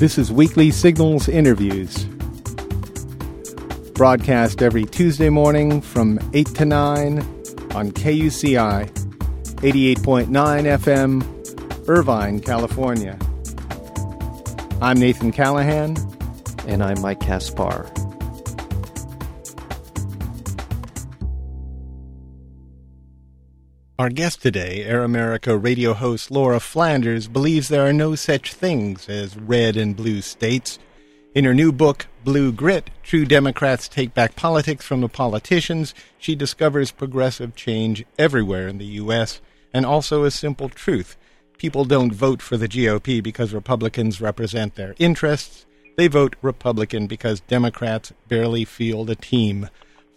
This is Weekly Signals Interviews. Broadcast every Tuesday morning from 8 to 9 on KUCI 88.9 FM, Irvine, California. I'm Nathan Callahan. And I'm Mike Kaspar. Our guest today, Air America radio host Laura Flanders, believes there are no such things as red and blue states. In her new book, Blue Grit True Democrats Take Back Politics from the Politicians, she discovers progressive change everywhere in the U.S. and also a simple truth. People don't vote for the GOP because Republicans represent their interests. They vote Republican because Democrats barely field a team.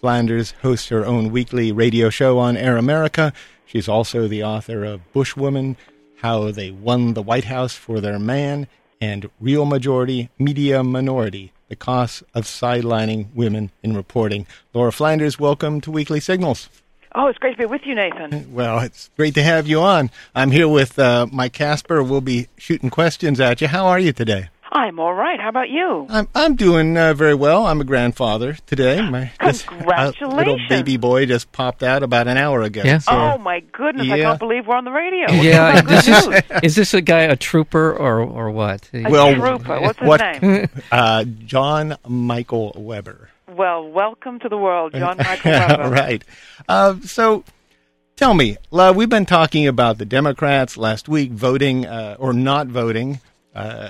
Flanders hosts her own weekly radio show on Air America. She's also the author of Bushwomen, How They Won the White House for Their Man, and Real Majority, Media Minority, The Costs of Sidelining Women in Reporting. Laura Flanders, welcome to Weekly Signals. Oh, it's great to be with you, Nathan. Well, it's great to have you on. I'm here with uh, Mike Kaspar. We'll be shooting questions at you. How are you today? I'm all right. How about you? I'm I'm doing uh, very well. I'm a grandfather today. My congratulations! This, uh, little baby boy just popped out about an hour ago. Yeah. So, oh my goodness! Yeah. I can't believe we're on the radio. Yeah. this is, is this a guy a trooper or or what? A well, trooper. What's his what, name? Uh, John Michael Weber. Well, welcome to the world, John Michael Weber. right. Uh, so. Tell me, uh, we've been talking about the Democrats last week voting uh, or not voting uh,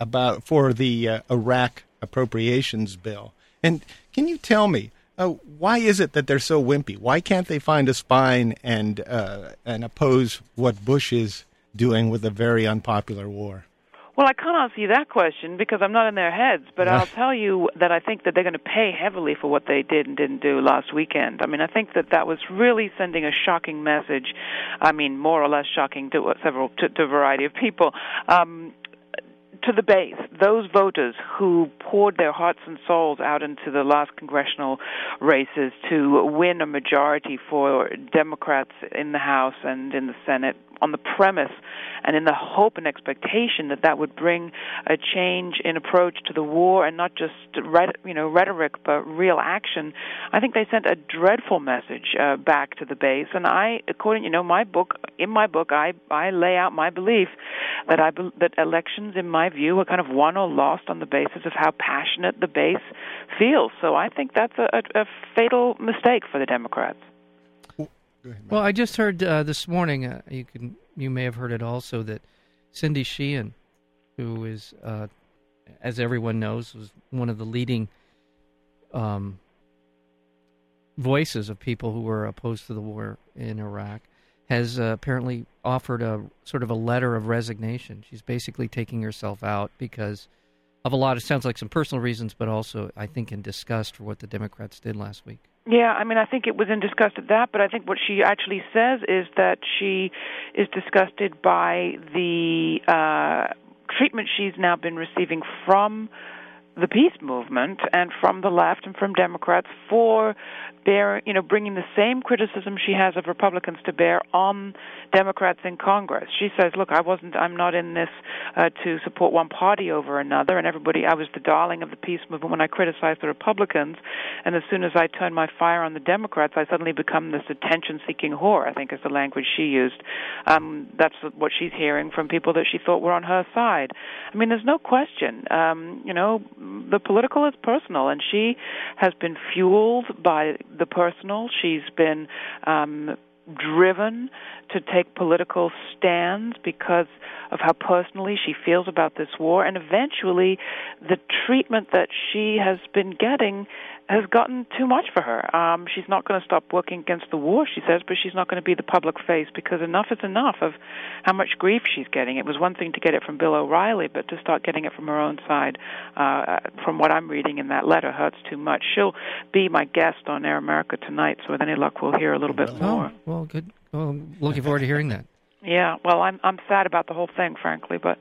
about for the uh, Iraq appropriations bill. And can you tell me uh, why is it that they're so wimpy? Why can't they find a spine and uh, and oppose what Bush is doing with a very unpopular war? Well, I can't answer you that question because I'm not in their heads, but I'll tell you that I think that they're going to pay heavily for what they did and didn't do last weekend. I mean, I think that that was really sending a shocking message. I mean, more or less shocking to several to, to a variety of people. Um, to the base, those voters who poured their hearts and souls out into the last congressional races to win a majority for Democrats in the House and in the Senate on the premise and in the hope and expectation that that would bring a change in approach to the war and not just you know rhetoric but real action i think they sent a dreadful message uh, back to the base. And i according you know my book in my book i i lay out my belief that i that elections in my view are kind of won or lost on the basis of how passionate the base feels. So i think that's a, a, a fatal mistake for the democrats well, I just heard uh, this morning. Uh, you can you may have heard it also that Cindy Sheehan, who is, uh, as everyone knows, was one of the leading um, voices of people who were opposed to the war in Iraq, has uh, apparently offered a sort of a letter of resignation. She's basically taking herself out because of a lot. It sounds like some personal reasons, but also I think in disgust for what the Democrats did last week. Yeah, I mean, I think it was in disgust at that, but I think what she actually says is that she is disgusted by the uh, treatment she's now been receiving from the peace movement and from the left and from Democrats for bear, you know, bringing the same criticism she has of Republicans to bear on Democrats in Congress. She says, "Look, I wasn't. I'm not in this uh, to support one party over another, and everybody. I was the darling of the peace movement when I criticized the Republicans, and as soon as I turn my fire on the Democrats, I suddenly become this attention-seeking whore. I think is the language she used. Um, that's what she's hearing from people that she thought were on her side. I mean, there's no question. Um, you know, the political is personal, and she has been fueled by the personal. She's been um, driven to take political stands because of how personally she feels about this war, and eventually the treatment that she has been getting has gotten too much for her. Um, she's not going to stop working against the war, she says, but she's not going to be the public face because enough is enough of how much grief she's getting. It was one thing to get it from Bill O'Reilly, but to start getting it from her own side, uh, from what I'm reading in that letter, hurts too much. She'll be my guest on Air America tonight, so with any luck, we'll hear a little bit more. Oh, well, good. Well, I'm looking forward to hearing that. Yeah, well, I'm I'm sad about the whole thing, frankly, but.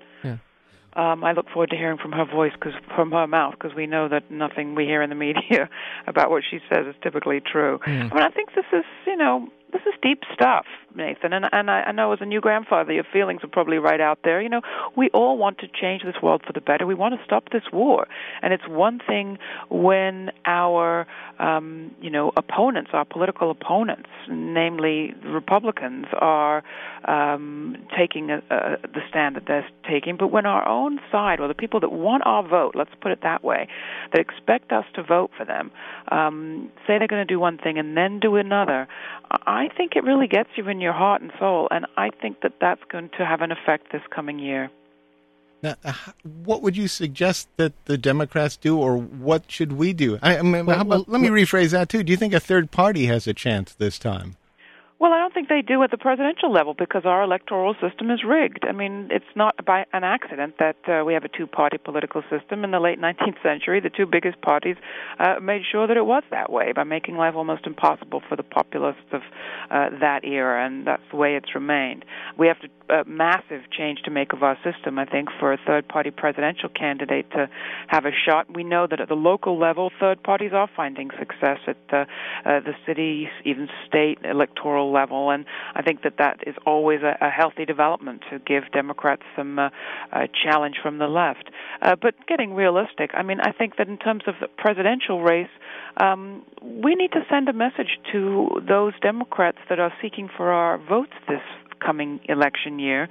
Um, I look forward to hearing from her voice, cause, from her mouth, because we know that nothing we hear in the media about what she says is typically true. Mm. I mean, I think this is, you know, this is deep stuff. Nathan, and, and I, I know as a new grandfather, your feelings are probably right out there. You know, we all want to change this world for the better. We want to stop this war, and it's one thing when our, um, you know, opponents, our political opponents, namely Republicans, are um, taking a, a, the stand that they're taking, but when our own side, or the people that want our vote, let's put it that way, that expect us to vote for them, um, say they're going to do one thing and then do another, I think it really gets you in your heart and soul, and I think that that's going to have an effect this coming year. Now, uh, what would you suggest that the Democrats do, or what should we do? I, I mean, well, about, well, let me rephrase that too. Do you think a third party has a chance this time? Well, I don't think they do at the presidential level because our electoral system is rigged. I mean, it's not by an accident that uh, we have a two-party political system. In the late 19th century, the two biggest parties uh, made sure that it was that way by making life almost impossible for the populists of uh, that era, and that's the way it's remained. We have to a massive change to make of our system, I think, for a third party presidential candidate to have a shot. We know that at the local level, third parties are finding success at the, uh, the city, even state electoral level, and I think that that is always a, a healthy development to give Democrats some uh, uh, challenge from the left. Uh, but getting realistic, I mean, I think that in terms of the presidential race, um, we need to send a message to those Democrats that are seeking for our votes this coming election year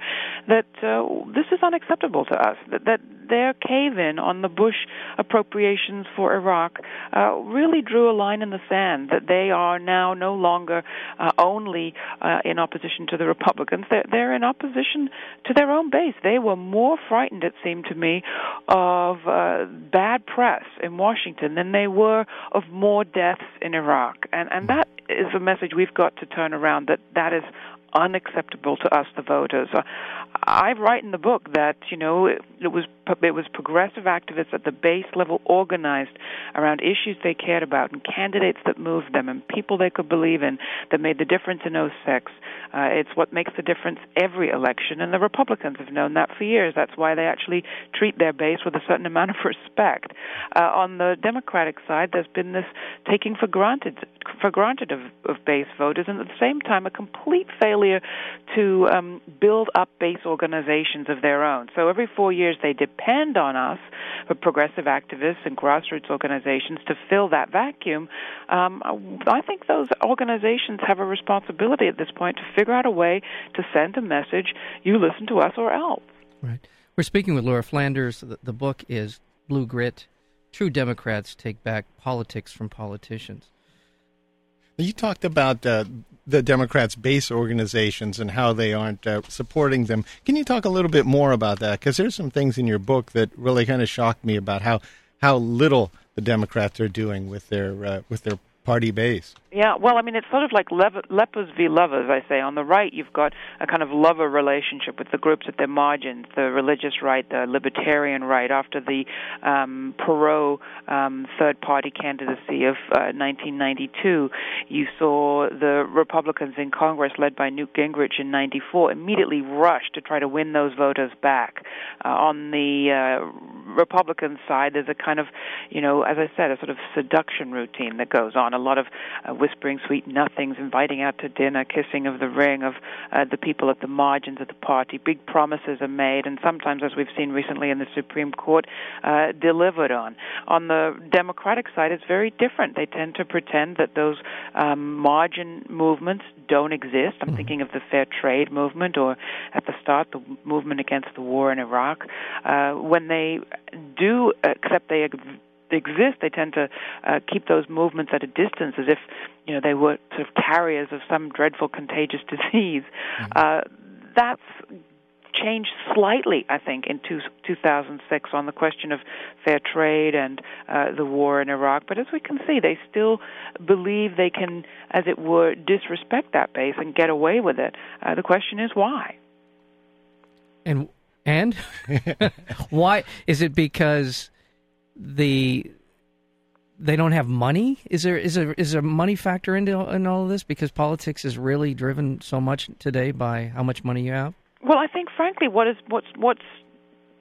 that uh, this is unacceptable to us. That, that their cave in on the Bush appropriations for Iraq uh, really drew a line in the sand that they are now no longer uh, only uh, in opposition to the Republicans, they're, they're in opposition to their own base. They were more frightened, it seemed to me, of uh, bad press in Washington than they were of more deaths in Iraq. And, and that is a message we've got to turn around that that is unacceptable to us, the voters. I write in the book that you know it, it was it was progressive activists at the base level organized around issues they cared about and candidates that moved them and people they could believe in that made the difference in 06. Uh, it's what makes the difference every election, and the Republicans have known that for years. That's why they actually treat their base with a certain amount of respect. Uh, on the Democratic side, there's been this taking for granted for granted of, of base voters, and at the same time, a complete failure to um, build up base organizations of their own. So every four years, they depend on us, progressive activists and grassroots organizations, to fill that vacuum. Um, I think those organizations have a responsibility at this point to figure out a way to send a message: you listen to us or else. Right. We're speaking with Laura Flanders. The book is Blue Grit: True Democrats Take Back Politics from Politicians. You talked about uh, the Democrats' base organizations and how they aren't uh, supporting them. Can you talk a little bit more about that? Because there's some things in your book that really kind of shocked me about how how little the Democrats are doing with their uh, with their party base. Yeah, well, I mean, it's sort of like lepers v. lovers, I say. On the right, you've got a kind of lover relationship with the groups at their margins, the religious right, the libertarian right. After the um, Perot um, third party candidacy of uh, 1992, you saw the Republicans in Congress, led by Newt Gingrich in 94, immediately rush to try to win those voters back. Uh, on the uh, Republican side, there's a kind of, you know, as I said, a sort of seduction routine that goes on. A lot of uh, whispering sweet nothings, inviting out to dinner, kissing of the ring of uh, the people at the margins of the party. Big promises are made, and sometimes, as we've seen recently in the Supreme Court, uh, delivered on. On the Democratic side, it's very different. They tend to pretend that those um, margin movements don't exist. I'm mm-hmm. thinking of the fair trade movement, or at the start, the movement against the war in Iraq. Uh, when they do accept they exist, they tend to uh, keep those movements at a distance, as if you know they were sort of carriers of some dreadful contagious disease. Mm-hmm. Uh, that's changed slightly, I think, in two, 2006 on the question of fair trade and uh, the war in Iraq. But as we can see, they still believe they can, as it were, disrespect that base and get away with it. Uh, the question is why. And and why is it because the they don't have money? Is there is there is there money factor into in all of this because politics is really driven so much today by how much money you have? Well, I think frankly, what is what's what's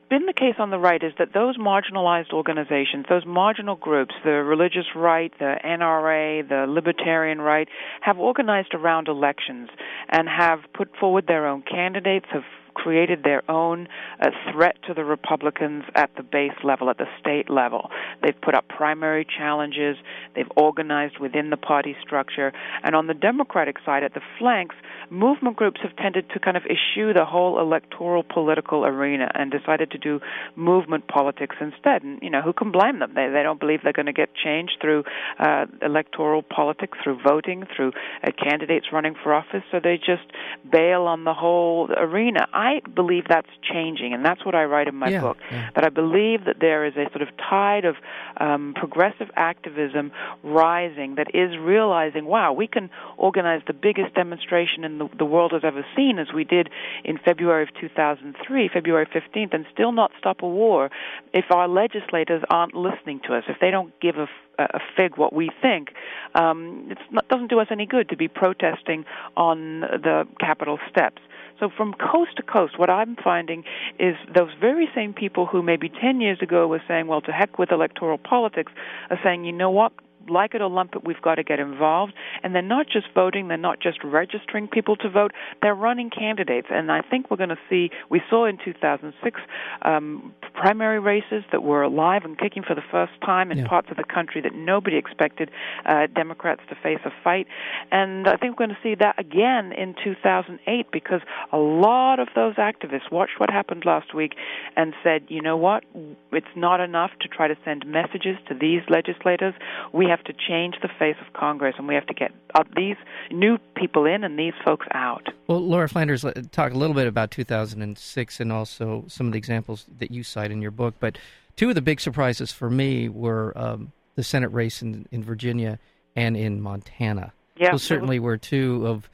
been the case on the right is that those marginalized organizations, those marginal groups, the religious right, the NRA, the libertarian right, have organized around elections and have put forward their own candidates, have created their own uh, threat to the Republicans at the base level, at the state level. They've put up primary challenges, they've organized within the party structure, and on the Democratic side, at the flanks, movement groups have tended to kind of eschew the whole electoral political arena and decided to do movement politics instead. And, you know, who can blame them? They, they don't believe they're going to get change through uh, electoral politics, through voting, through uh, candidates running for office, so they just bail on the whole arena. I believe that's changing, and that's what I write in my yeah, book. Yeah. That I believe that there is a sort of tide of um, progressive activism rising that is realizing, wow, we can organize the biggest demonstration in the, the world has ever seen, as we did in February of 2003, February 15th, and still not stop a war if our legislators aren't listening to us, if they don't give a a fig what we think. Um, it doesn't do us any good to be protesting on the Capitol steps. So from coast to coast, what I'm finding is those very same people who maybe 10 years ago were saying, well, to heck with electoral politics, are saying, you know what? Like it or lump it, we've got to get involved. And they're not just voting, they're not just registering people to vote, they're running candidates. And I think we're going to see, we saw in 2006 um, primary races that were alive and kicking for the first time in yeah. parts of the country that nobody expected uh, Democrats to face a fight. And I think we're going to see that again in 2008 because a lot of those activists watched what happened last week and said, you know what, it's not enough to try to send messages to these legislators. We have to change the face of Congress and we have to get uh, these new people in and these folks out. Well, Laura Flanders, talk a little bit about 2006 and also some of the examples that you cite in your book. But two of the big surprises for me were um, the Senate race in, in Virginia and in Montana. Yeah, those certainly were two of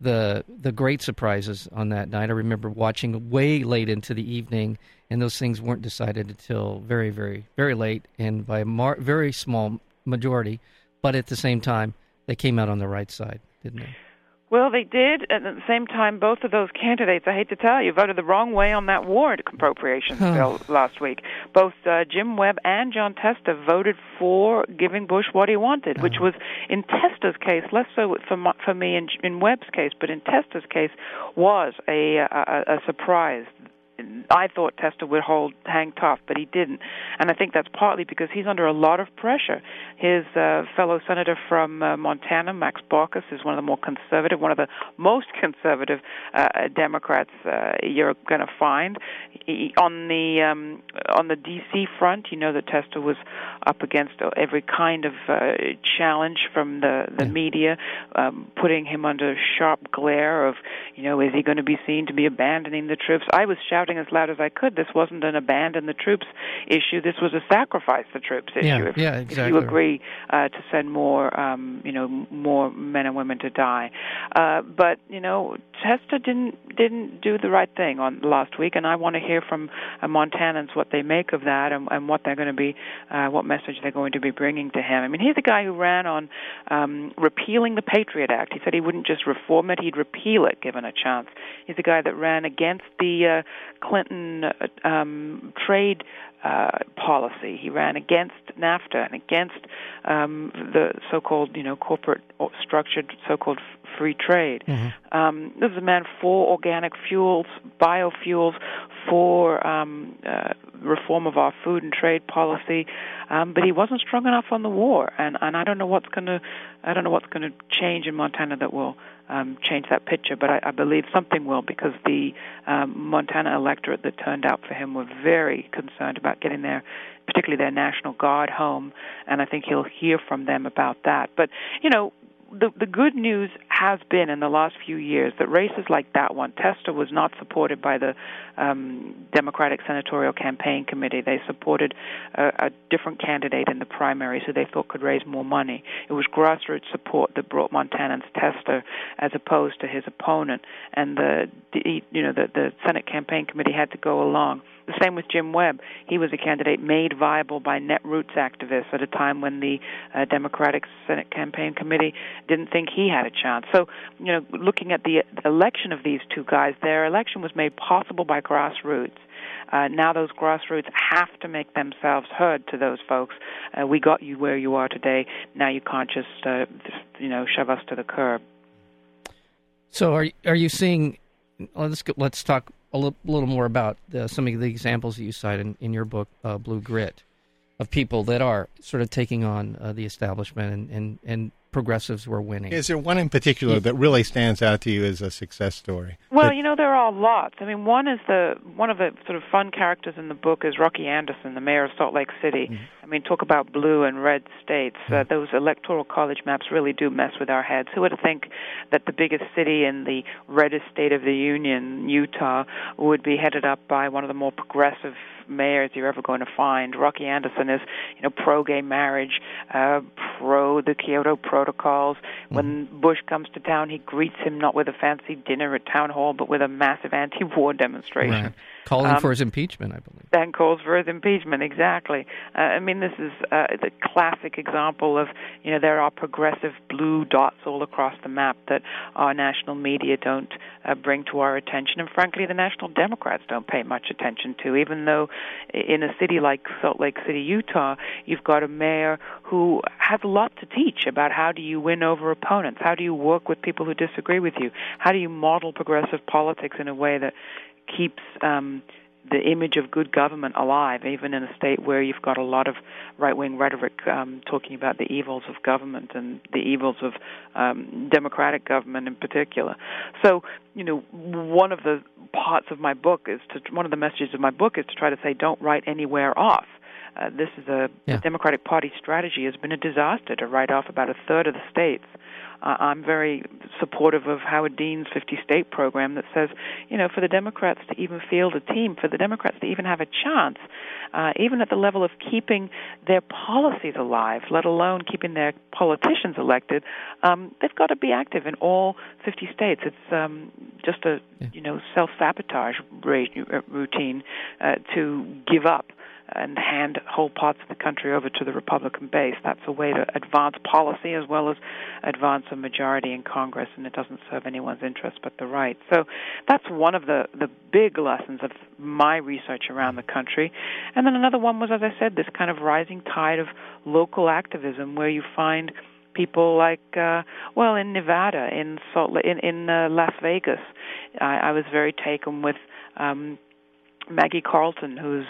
the the great surprises on that night. I remember watching way late into the evening, and those things weren't decided until very, very, very late, and by a mar- very small majority. But at the same time, they came out on the right side, didn't they? Well, they did. and At the same time, both of those candidates, I hate to tell you, voted the wrong way on that war appropriations bill last week. Both uh, Jim Webb and Jon Tester voted for giving Bush what he wanted, which was, in Tester's case, less so for, for me in, in Webb's case, but in Tester's case, was a, a, a surprise. I thought Tester would hold hang tough, but he didn't, and I think that's partly because he's under a lot of pressure. His uh, fellow senator from uh, Montana, Max Baucus, is one of the more conservative, one of the most conservative uh, Democrats uh, you're going to find. He, on the um, on the D.C. front, you know that Tester was up against every kind of uh, challenge from the the yeah. media, um, putting him under sharp glare of, you know, is he going to be seen to be abandoning the troops? I was shouting shouting as loud as I could. This wasn't an abandon the troops issue. This was a sacrifice the troops issue. Yeah, if, yeah, exactly. if you agree uh, to send more, um, you know, more men and women to die. Uh, but you know, Tester didn't didn't do the right thing on last week, and I want to hear from uh, Montanans what they make of that and, and what they're going to be, uh, what message they're going to be bringing to him. I mean, he's a guy who ran on um, repealing the Patriot Act. He said he wouldn't just reform it; he'd repeal it given a chance. He's a guy that ran against the uh, Clinton uh, um, trade uh, policy. He ran against NAFTA and against um, the so-called, you know, corporate structured so-called free trade. Mm-hmm. Um, this is a man for organic fuels, biofuels, for um, uh, reform of our food and trade policy, um, but he wasn't strong enough on the war, and and I don't know what's going to I don't know what's going to change in Montana that will um, change that picture, but I, I believe something will because the um, Montana electorate that turned out for him were very concerned about getting their, particularly their National Guard home, and I think he'll hear from them about that. But you know, the the good news has been in the last few years that races like that one, Tester was not supported by the um, Democratic Senatorial Campaign Committee. They supported a, a different candidate in the primaries who they thought could raise more money. It was grassroots support that brought Montanans Tester as opposed to his opponent, and the, the you know the the Senate Campaign Committee had to go along. The same with Jim Webb. He was a candidate made viable by Netroots activists at a time when the uh, Democratic Senate Campaign Committee didn't think he had a chance. So, you know, looking at the election of these two guys, their election was made possible by grassroots. Uh, now those grassroots have to make themselves heard to those folks. Uh, we got you where you are today. Now you can't just, uh, you know, shove us to the curb. So are are you seeing? Let's let's talk a little, more about the, some of the examples that you cite in, in your book, uh, Blue Grit, of people that are sort of taking on uh, the establishment and, and, and progressives were winning. Is there one in particular that really stands out to you as a success story? Well, that, you know, there are lots. I mean, one is the one of the sort of fun characters in the book is Rocky Anderson, the mayor of Salt Lake City. Mm-hmm. I mean, talk about blue and red states. Uh, mm-hmm. Uh, those electoral college maps really do mess with our heads. Who would think that the biggest city in the reddest state of the union, Utah, would be headed up by one of the more progressive mayors you're ever going to find. Rocky Anderson is, you know, pro-gay marriage, uh, the Kyoto Protocols. Mm-hmm. When Bush comes to town, he greets him not with a fancy dinner at town hall, but with a massive anti-war demonstration. Right. Calling um, for his impeachment, I believe. And calls for his impeachment, exactly. Uh, I mean, this is uh, the classic example of, you know, there are progressive blue dots all across the map that our national media don't uh, bring to our attention, and frankly, the national Democrats don't pay much attention to, even though in a city like Salt Lake City, Utah, you've got a mayor who has a lot to teach about how do you win over opponents, how do you work with people who disagree with you, how do you model progressive politics in a way that keeps um, the image of good government alive, even in a state where you've got a lot of right wing rhetoric um, talking about the evils of government and the evils of um, democratic government in particular. So, you know, one of the parts of my book is to one of the messages of my book is to try to say don't write anywhere off. Uh, this is a yeah. the Democratic Party strategy has been a disaster to write off about a third of the states uh, I'm very supportive of Howard Dean's 50 state program that says, you know, for the Democrats to even field a team, for the Democrats to even have a chance, uh, even at the level of keeping their policies alive, let alone keeping their politicians elected, um, they've got to be active in all 50 states. It's um, just a, you know, self sabotage routine uh, to give up and hand whole parts of the country over to the Republican base. That's a way to advance policy as well as advance a majority in Congress, and it doesn't serve anyone's interest but the right. So that's one of the, the big lessons of my research around the country. And then another one was, as I said, this kind of rising tide of local activism where you find people like uh well in Nevada in Salt in in uh, Las Vegas I, I was very taken with um Maggie Carlton who's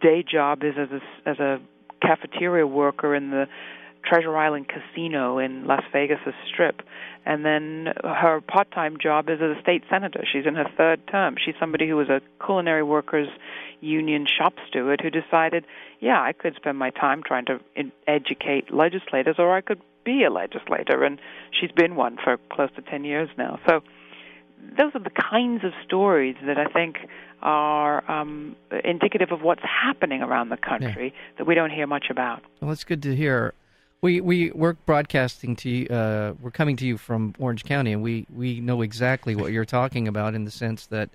day job is as a, as a cafeteria worker in the Treasure Island Casino in Las Vegas' Strip, and then her part-time job is as a state senator. She's in her third term. She's somebody who was a culinary workers union shop steward who decided, yeah, I could spend my time trying to educate legislators, or I could be a legislator, and she's been one for close to ten years now. So those are the kinds of stories that I think are um, indicative of what's happening around the country yeah. that we don't hear much about. Well, it's good to hear. We we we're broadcasting to you. Uh, we're coming to you from Orange County, and we we know exactly what you're talking about in the sense that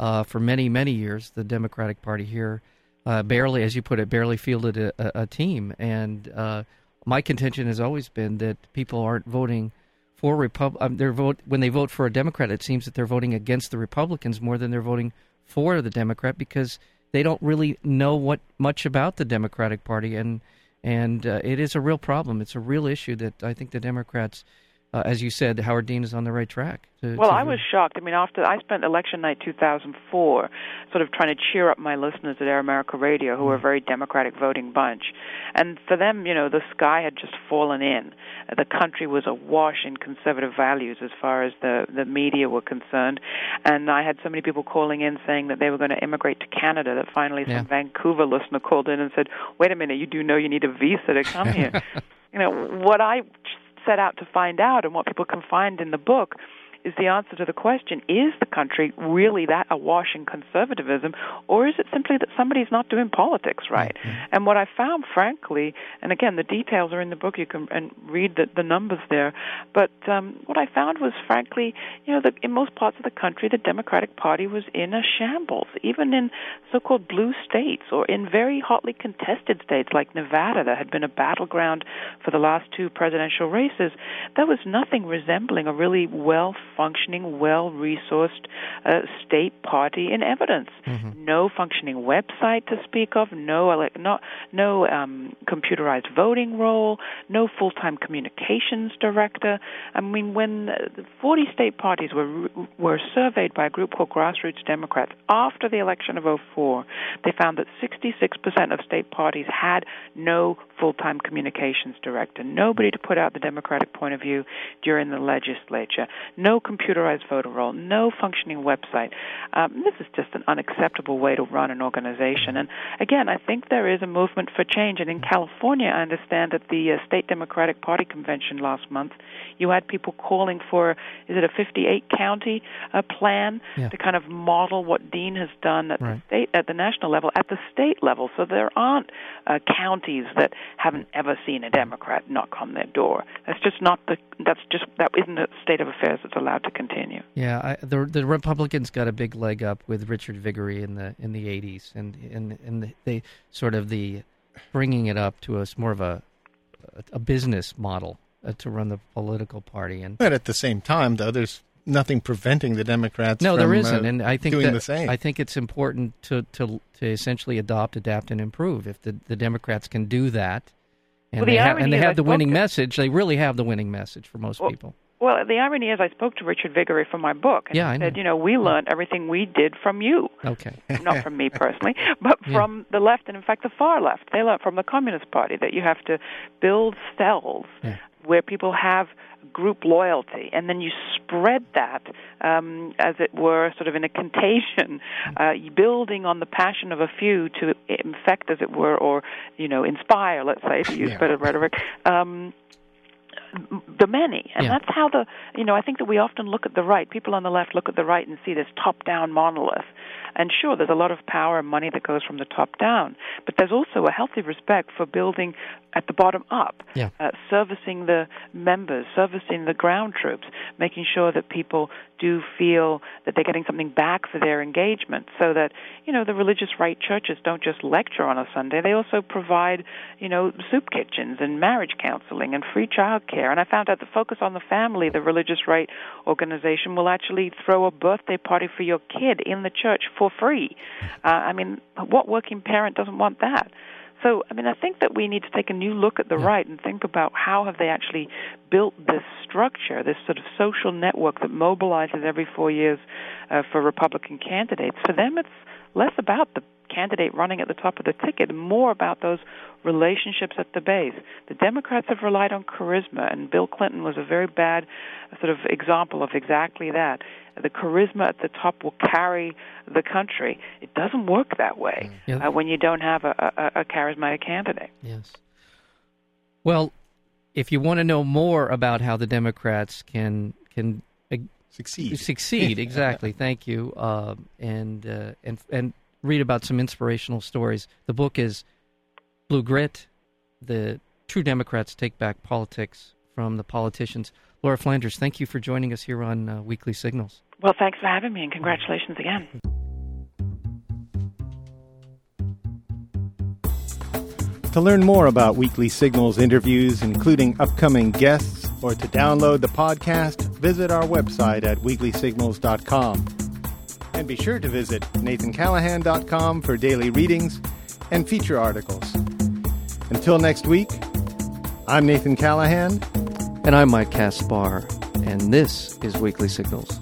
uh, for many many years the Democratic Party here uh, barely, as you put it, barely fielded a, a, a team. And uh, my contention has always been that people aren't voting for Repub. Um, they're vote when they vote for a Democrat. It seems that they're voting against the Republicans more than they're voting for the Democrat because they don't really know what much about the Democratic Party, and and uh, it is a real problem. It's a real issue that I think the Democrats uh, as you said, Howard Dean is on the right track. To, well, to I was shocked. I mean, after I spent election night 2004, sort of trying to cheer up my listeners at Air America Radio, who were a mm. very Democratic voting bunch, and for them, you know, the sky had just fallen in. The country was awash in conservative values as far as the the media were concerned, and I had so many people calling in saying that they were going to immigrate to Canada that finally yeah. some Vancouver listener called in and said, "Wait a minute, you do know you need a visa to come here." you know what I set out to find out and what people can find in the book is the answer to the question: Is the country really that awash in conservatism, or is it simply that somebody's not doing politics right? Mm-hmm. And what I found, frankly, and again, the details are in the book. You can and read the, the numbers there. But um, what I found was, frankly, you know, that in most parts of the country, the Democratic Party was in a shambles. Even in so-called blue states, or in very hotly contested states like Nevada, that had been a battleground for the last two presidential races, there was nothing resembling a really well-functioning, well-resourced uh, state party in evidence. Mm-hmm. No functioning website to speak of. No, ele- not no um, computerized voting roll. No full-time communications director. I mean, when the 40 state parties were were surveyed by a group called Grassroots Democrats after the election of 04, they found that 66% of state parties had no full-time communications director, nobody to put out the Democratic point of view during the legislature, no computerized voter roll, no functioning website. Um, this is just an unacceptable way to run an organization. And again, I think there is a movement for change. And in California, I understand that the uh, state Democratic Party convention last month, you had people calling for is it a 58 county uh, plan yeah. to kind of model what Dean has done at right. the state at the national level at the state level. So there aren't uh, counties that haven't ever seen a Democrat knock on their door. That's just not the that's just that isn't a state of affairs that's allowed to continue. Yeah, I, the the Republicans got a big leg up with Richard Viguerie in the in the 80s and and and they sort of the bringing it up to us more of a a business model uh, to run the political party. And but at the same time, though, there's nothing preventing the Democrats. No, from, there isn't, uh, and I think doing that, the same. I think it's important to, to to essentially adopt, adapt, and improve. If the, the Democrats can do that, and well, the they have, and they have I the winning to, message, they really have the winning message for most well, people. Well, the irony is, I spoke to Richard Viguerie from my book, and yeah, he I said, know. "You know, we learned everything we did from you. Okay, not from me personally, but Yeah. from the left, and in fact, the far left. They learned from the Communist Party that you have to build cells Yeah. Where people have group loyalty, and then you spread that, um, as it were, sort of in a contagion, uh, building on the passion of a few to infect, as it were, or you know, inspire. Let's say, to use Yeah. better rhetoric. Um, the many, and Yeah. that's how the you know I think that we often look at the right. People on the left look at the right and see this top-down monolith. And sure, there's a lot of power and money that goes from the top down, but there's also a healthy respect for building at the bottom up, Yeah. uh, servicing the members, servicing the ground troops, making sure that people do feel that they're getting something back for their engagement, so that you know the religious right churches don't just lecture on a Sunday; they also provide you know soup kitchens and marriage counseling and free child care. And I found out the Focus on the Family, the religious right organization, will actually throw a birthday party for your kid in the church for free. Uh, I mean, what working parent doesn't want that? So, I mean, I think that we need to take a new look at the right and think about how have they actually built this structure, this sort of social network that mobilizes every four years uh, for Republican candidates. For them, it's less about the candidate running at the top of the ticket, more about those relationships at the base. The Democrats have relied on charisma, and Bill Clinton was a very bad sort of example of exactly that. The charisma at the top will carry the country. It doesn't work that way Yeah. uh, when you don't have a, a, a charismatic candidate. Yes. Well, if you want to know more about how the Democrats can can uh, Succeed. succeed, exactly. Thank you, uh, and uh, and and read about some inspirational stories. The book is Blue Grit: The True Democrats Take Back Politics from the Politicians. Laura Flanders, thank you for joining us here on uh, Weekly Signals. Well, thanks for having me, and congratulations again. To learn more about Weekly Signals interviews, including upcoming guests, or to download the podcast, visit our website at weeklysignals.com. And be sure to visit nathancallahan.com for daily readings and feature articles. Until next week, I'm Nathan Callahan. And I'm Mike Caspar, and this is Weekly Signals.